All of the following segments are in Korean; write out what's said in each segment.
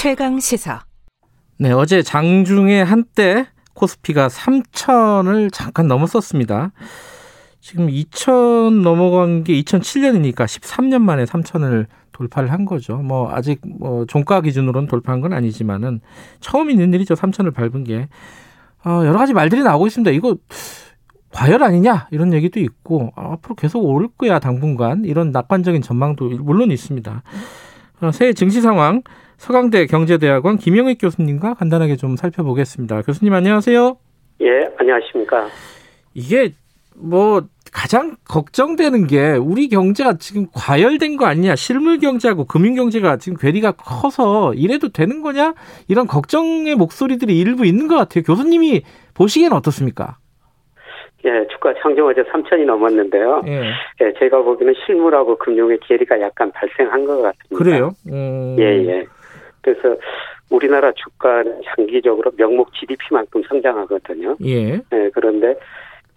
최강 시사. 네, 어제 장중에 한때 코스피가 3천을 잠깐 넘었었습니다. 지금 2천 넘어간 게 2007년이니까 13년 만에 3천을 돌파를 한 거죠. 뭐 아직 뭐 종가 기준으로는 돌파한 건 아니지만은 처음 있는 일이죠. 3천을 밟은 게 어, 여러 가지 말들이 나오고 있습니다. 이거 과열 아니냐 이런 얘기도 있고 아, 앞으로 계속 오를 거야 당분간 이런 낙관적인 전망도 물론 있습니다. 어, 새해 증시 상황 서강대 경제대학원 김영익 교수님과 간단하게 좀 살펴보겠습니다. 교수님 안녕하세요. 예, 안녕하십니까. 이게 뭐 가장 걱정되는 게 우리 경제가 지금 과열된 거 아니냐 실물 경제하고 금융 경제가 지금 괴리가 커서 이래도 되는 거냐 이런 걱정의 목소리들이 일부 있는 것 같아요 교수님이 보시기에는 어떻습니까? 예, 주가 상정 어제 3천이 넘었는데요. 예. 예, 제가 보기에는 실물하고 금융의 괴리가 약간 발생한 것 같습니다. 그래요? 음... 예, 예. 그래서 우리나라 주가는 장기적으로 명목 GDP만큼 성장하거든요. 예. 예 그런데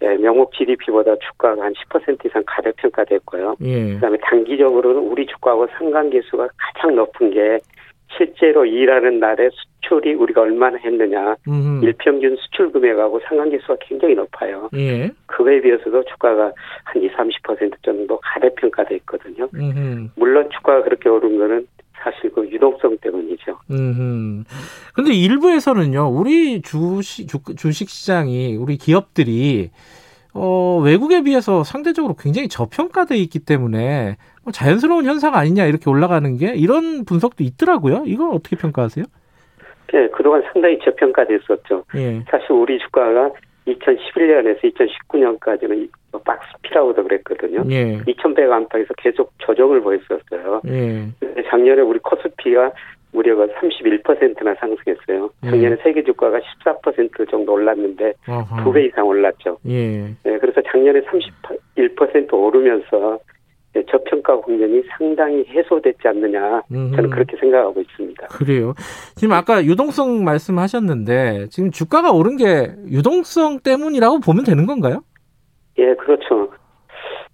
예, 명목 GDP보다 주가가 한 10% 이상 가격평가됐고요. 예. 그다음에 단기적으로는 우리 주가하고 상관계수가 가장 높은 게 실제로 일하는 날에 수출이 우리가 얼마나 했느냐 음흠. 일평균 수출 금액하고 상관계수가 굉장히 높아요. 예. 그거에 비해서도 주가가 한 20, 30% 정도 가대평가돼 있거든요. 음흠. 물론 주가가 그렇게 오른 거는 사실 그 유동성 때문이죠. 음. 근데 일부에서는요, 우리 주식, 주식 시장이, 우리 기업들이, 어, 외국에 비해서 상대적으로 굉장히 저평가돼 있기 때문에 뭐 자연스러운 현상 아니냐 이렇게 올라가는 게 이런 분석도 있더라고요. 이건 어떻게 평가하세요? 네, 그동안 상당히 저평가됐었죠. 예. 사실 우리 주가가 2011년에서 2019년까지는 뭐 박스피라고도 그랬거든요. 예. 2100 안팎에서 계속 조정을 보였었어요. 예. 작년에 우리 코스피가 무려 31%나 상승했어요. 작년에 예. 세계 주가가 14% 정도 올랐는데 두 배 이상 올랐죠. 예. 네, 그래서 작년에 31% 오르면서 네, 저평가 국면이 상당히 해소됐지 않느냐 저는. 그렇게 생각하고 있습니다. 그래요. 지금 아까 유동성 말씀하셨는데 지금 주가가 오른 게 유동성 때문이라고 보면 되는 건가요? 예, 그렇죠.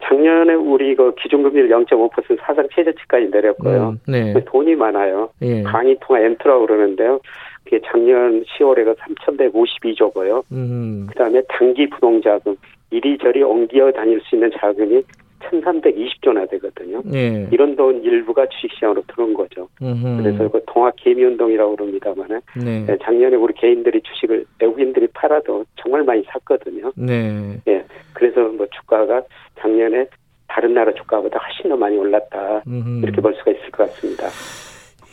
작년에 우리 그 기준금리를 0.5% 사상 최저치까지 내렸고요. 음, 네. 돈이 많아요. 예. 강의 통화 엔트라고 그러는데요. 그게 작년 10월에가 3,152조고요. 음. 그다음에 단기 부동자금 이리저리 옮겨 다닐 수 있는 자금이 1,320조나 되거든요. 예. 이런 돈 일부가 주식시장으로 들어온 거죠. 음흠. 그래서 그 통화 개미 운동이라고 그럽니다만은 네. 예, 작년에 우리 개인들이 주식을 외국인들이 팔아도 정말 많이 샀거든요. 네. 예, 그래서 뭐 주가가 작년에 다른 나라 주가보다 훨씬 더 많이 올랐다 음흠. 이렇게 볼 수가 있을 것 같습니다.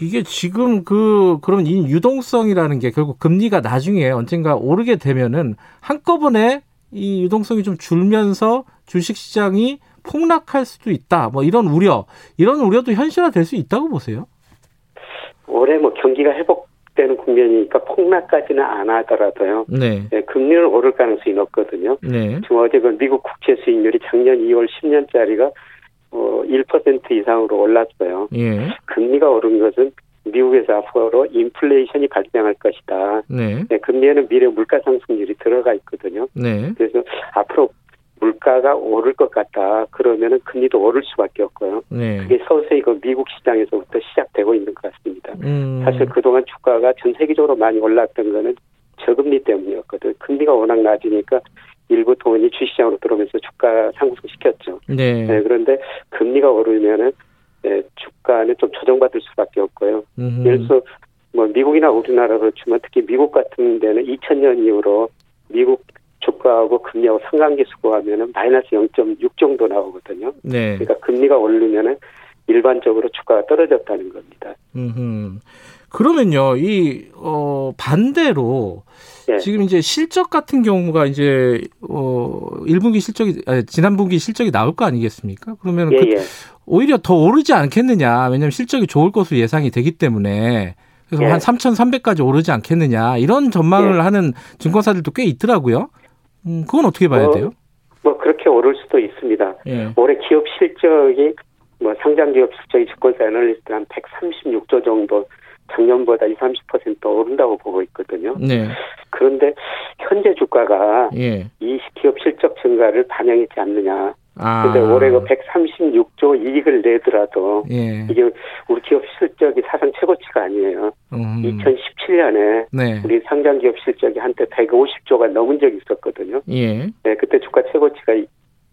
이게 지금 그 그럼 이 유동성이라는 게 결국 금리가 나중에 언젠가 오르게 되면은 한꺼번에 이 유동성이 좀 줄면서 주식 시장이 폭락할 수도 있다. 뭐 이런 우려, 이런 우려도 현실화될 수 있다고 보세요. 올해 뭐 경기가 회복되는 국면이니까 폭락까지는 안 하더라도요. 네. 예, 금리는 오를 가능성이 높거든요. 네. 지금 어제 그 미국 국채 수익률이 작년 2월 10년짜리가 어, 1% 이상으로 올랐어요. 예. 금리가 오른 것은 미국에서 앞으로 인플레이션이 발생할 것이다. 네. 네, 금리에는 미래 물가 상승률이 들어가 있거든요. 네. 그래서 앞으로 물가가 오를 것 같다. 그러면은 금리도 오를 수밖에 없고요. 네. 그게 서서히 그 미국 시장에서부터 시작되고 있는 것 같습니다. 음. 사실 그동안 주가가 전 세계적으로 많이 올랐던 거는 저금리 때문이었거든. 금리가 워낙 낮으니까 일부 돈이 주시장으로 들어오면서 주가 상승시켰죠. 네. 네, 그런데 금리가 오르면은 네, 주가는 좀 조정받을 수밖에 없고요. 음흠. 예를 들어서 뭐 미국이나 우리나라 그렇지만 특히 미국 같은 데는 2000년 이후로 미국 주가하고 금리하고 상관계수 구하면은 마이너스 0.6 정도 나오거든요. 네. 그러니까 금리가 오르면은 일반적으로 주가가 떨어졌다는 겁니다. 음흠. 그러면요, 이, 어, 반대로, 예. 지금 이제 실적 같은 경우가 이제, 어, 1분기 실적이, 아니, 지난 분기 실적이 나올 거 아니겠습니까? 그러면 예, 그, 예. 오히려 더 오르지 않겠느냐. 왜냐하면 실적이 좋을 것으로 예상이 되기 때문에. 그래서 예. 한 3,300까지 오르지 않겠느냐. 이런 전망을 예. 하는 증권사들도 꽤 있더라고요. 음, 그건 어떻게 봐야 어, 돼요? 뭐 그렇게 오를 수도 있습니다. 예. 올해 기업 실적이 뭐 상장 기업 실적이 증권사 애널리스트 한 136조 정도 작년보다 20, 30% 오른다고 보고 있거든요. 네. 그런데 현재 주가가 예. 이 기업 실적 증가를 반영했지 않느냐 아. 근데 올해 그 136조 이익을 내더라도 예. 이게 우리 기업 실적이 사상 최고치가 아니에요. 음. 2017년에 네. 우리 상장 기업 실적이 한때 150조가 넘은 적이 있었거든요. 예. 네, 그때 주가 최고치가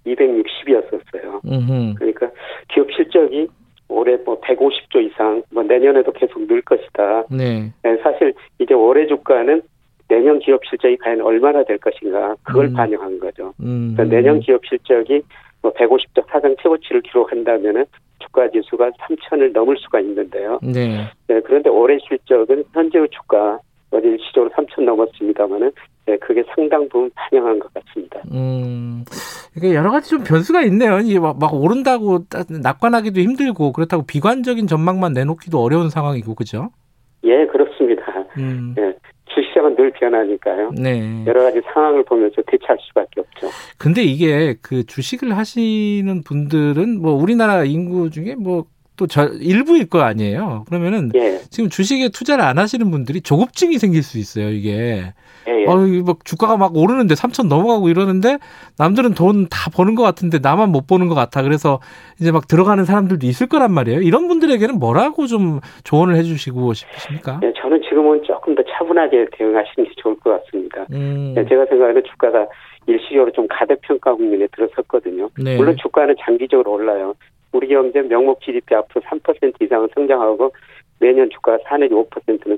260이었었어요. 음흠. 그러니까 기업 실적이 올해 뭐 150조 이상, 뭐 내년에도 계속 늘 것이다. 네. 네 사실 이제 올해 주가는 내년 기업 실적이 과연 얼마나 될 것인가 그걸 음. 반영한 거죠. 음. 그러니까 내년 기업 실적이 뭐 150조 사상 최고치를 기록한다면은 주가 지수가 3천을 넘을 수가 있는데요. 네. 네. 그런데 올해 실적은 현재의 주가 어제 일시적으로 3천 넘었습니다만은 네, 그게 상당 부분 반영한 것 같습니다. 음, 이게 여러 가지 좀 변수가 있네요. 이게 막, 막 오른다고 낙관하기도 힘들고 그렇다고 비관적인 전망만 내놓기도 어려운 상황이고 그죠? 예, 그렇습니다. 음. 예, 주시장은 늘 변하니까요. 네. 여러 가지 상황을 보면서 대처할 수밖에 없죠. 근데 이게 그 주식을 하시는 분들은 뭐 우리나라 인구 중에 뭐또저 일부일 거 아니에요. 그러면은 예. 지금 주식에 투자를 안 하시는 분들이 조급증이 생길 수 있어요. 이게 예, 예. 어, 막 주가가 막 오르는데 3천 넘어가고 이러는데 남들은 돈 다 버는 것 같은데 나만 못 버는 것 같아. 그래서 이제 막 들어가는 사람들도 있을 거란 말이에요. 이런 분들에게는 뭐라고 좀 조언을 해주시고 싶으십니까? 네, 저는 지금은 조금 더 차분하게 대응하시는 게 좋을 것 같습니다. 음. 네, 제가 생각하는 주가가 일시적으로 좀 가대평가 국면에 들어섰거든요. 네. 물론 주가는 장기적으로 올라요. 우리 경제 명목 GDP 앞으로 3% 이상은 성장하고 매년 주가 4 내지 5%는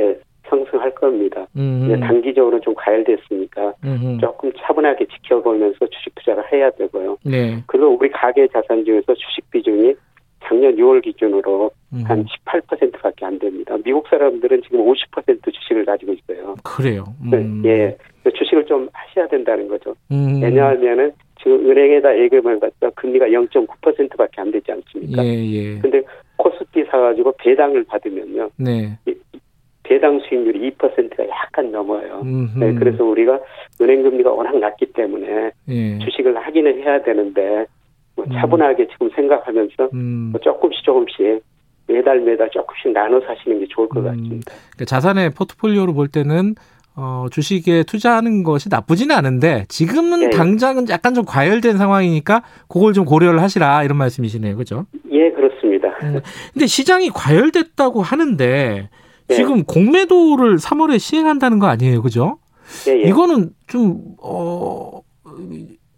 예, 상승할 겁니다. 음. 단기적으로 좀 과열됐으니까 음흠. 조금 차분하게 지켜보면서 주식 투자를 해야 되고요. 네. 그리고 우리 가계 자산 중에서 주식 비중이 작년 6월 기준으로 음. 한 18%밖에 안 됩니다. 미국 사람들은 지금 50% 주식을 가지고 있어요. 그래요. 네, 음. 예. 주식을 좀 하셔야 된다는 거죠. 음. 왜냐하면은 지금 은행에다 예금을 갖다 금리가 0.9%밖에 안 되지 않습니까? 예, 예. 근데 코스피 사가지고 배당을 받으면요. 네. 배당 수익률이 2%가 약간 넘어요. 네, 그래서 우리가 은행 금리가 워낙 낮기 때문에 예. 주식을 하기는 해야 되는데 뭐 음. 차분하게 음. 지금 생각하면서 음. 뭐 조금씩 조금씩 매달 매달 조금씩 나눠 사시는 게 좋을 것 음. 같습니다. 그러니까 자산의 포트폴리오로 볼 때는 어, 주식에 투자하는 것이 나쁘지는 않은데 지금은 네. 당장은 약간 좀 과열된 상황이니까 그걸 좀 고려를 하시라 이런 말씀이시네요. 그죠? 예, 그렇습니다. 음. 근데 시장이 과열됐다고 하는데 네. 지금 공매도를 3월에 시행한다는 거 아니에요, 그죠? 예, 예. 이거는 좀 어.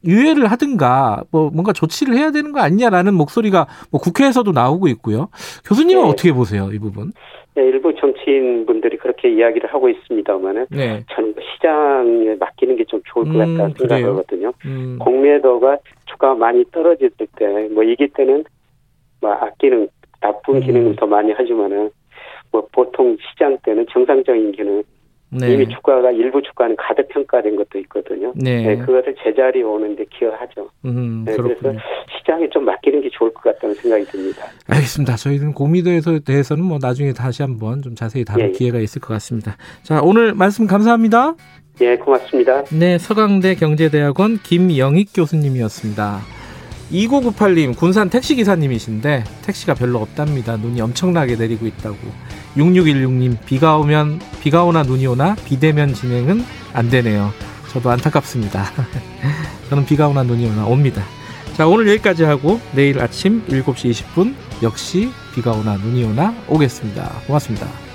유예를 하든가 뭐 뭔가 조치를 해야 되는 거 아니냐라는 목소리가 뭐 국회에서도 나오고 있고요. 교수님은 네. 어떻게 보세요, 이 부분? 네, 일부 정치인 분들이 그렇게 이야기를 하고 있습니다만은 네. 저는 뭐 시장에 맡기는 게 좀 좋을 것 같다 음, 생각하거든요. 음. 공매도가 주가가 많이 떨어질 때, 뭐 이기 때는 뭐 아끼는 나쁜 기능을 음. 더 많이 하지만은 뭐 보통 시장 때는 정상적인 기능 네. 이미 주가가 일부 주가는 가대평가된 것도 있거든요. 네. 네 그것을 제자리에 오는데 기여하죠. 음, 네, 그래서 시장에 좀 맡기는 게 좋을 것 같다는 생각이 듭니다. 알겠습니다. 저희는 고미도에 대해서는 뭐 나중에 다시 한번 좀 자세히 다룰 예, 예. 기회가 있을 것 같습니다. 자, 오늘 말씀 감사합니다. 예, 고맙습니다. 네, 서강대 경제대학원 김영익 교수님이었습니다. 2998님 군산 택시기사님이신데 택시가 별로 없답니다. 눈이 엄청나게 내리고 있다고. 6616님 비가 오면 비가 오나 눈이 오나 비대면 진행은 안 되네요. 저도 안타깝습니다. 저는 비가 오나 눈이 오나 옵니다. 자 오늘 여기까지 하고 내일 아침 7시 20분 역시 비가 오나 눈이 오나 오겠습니다. 고맙습니다.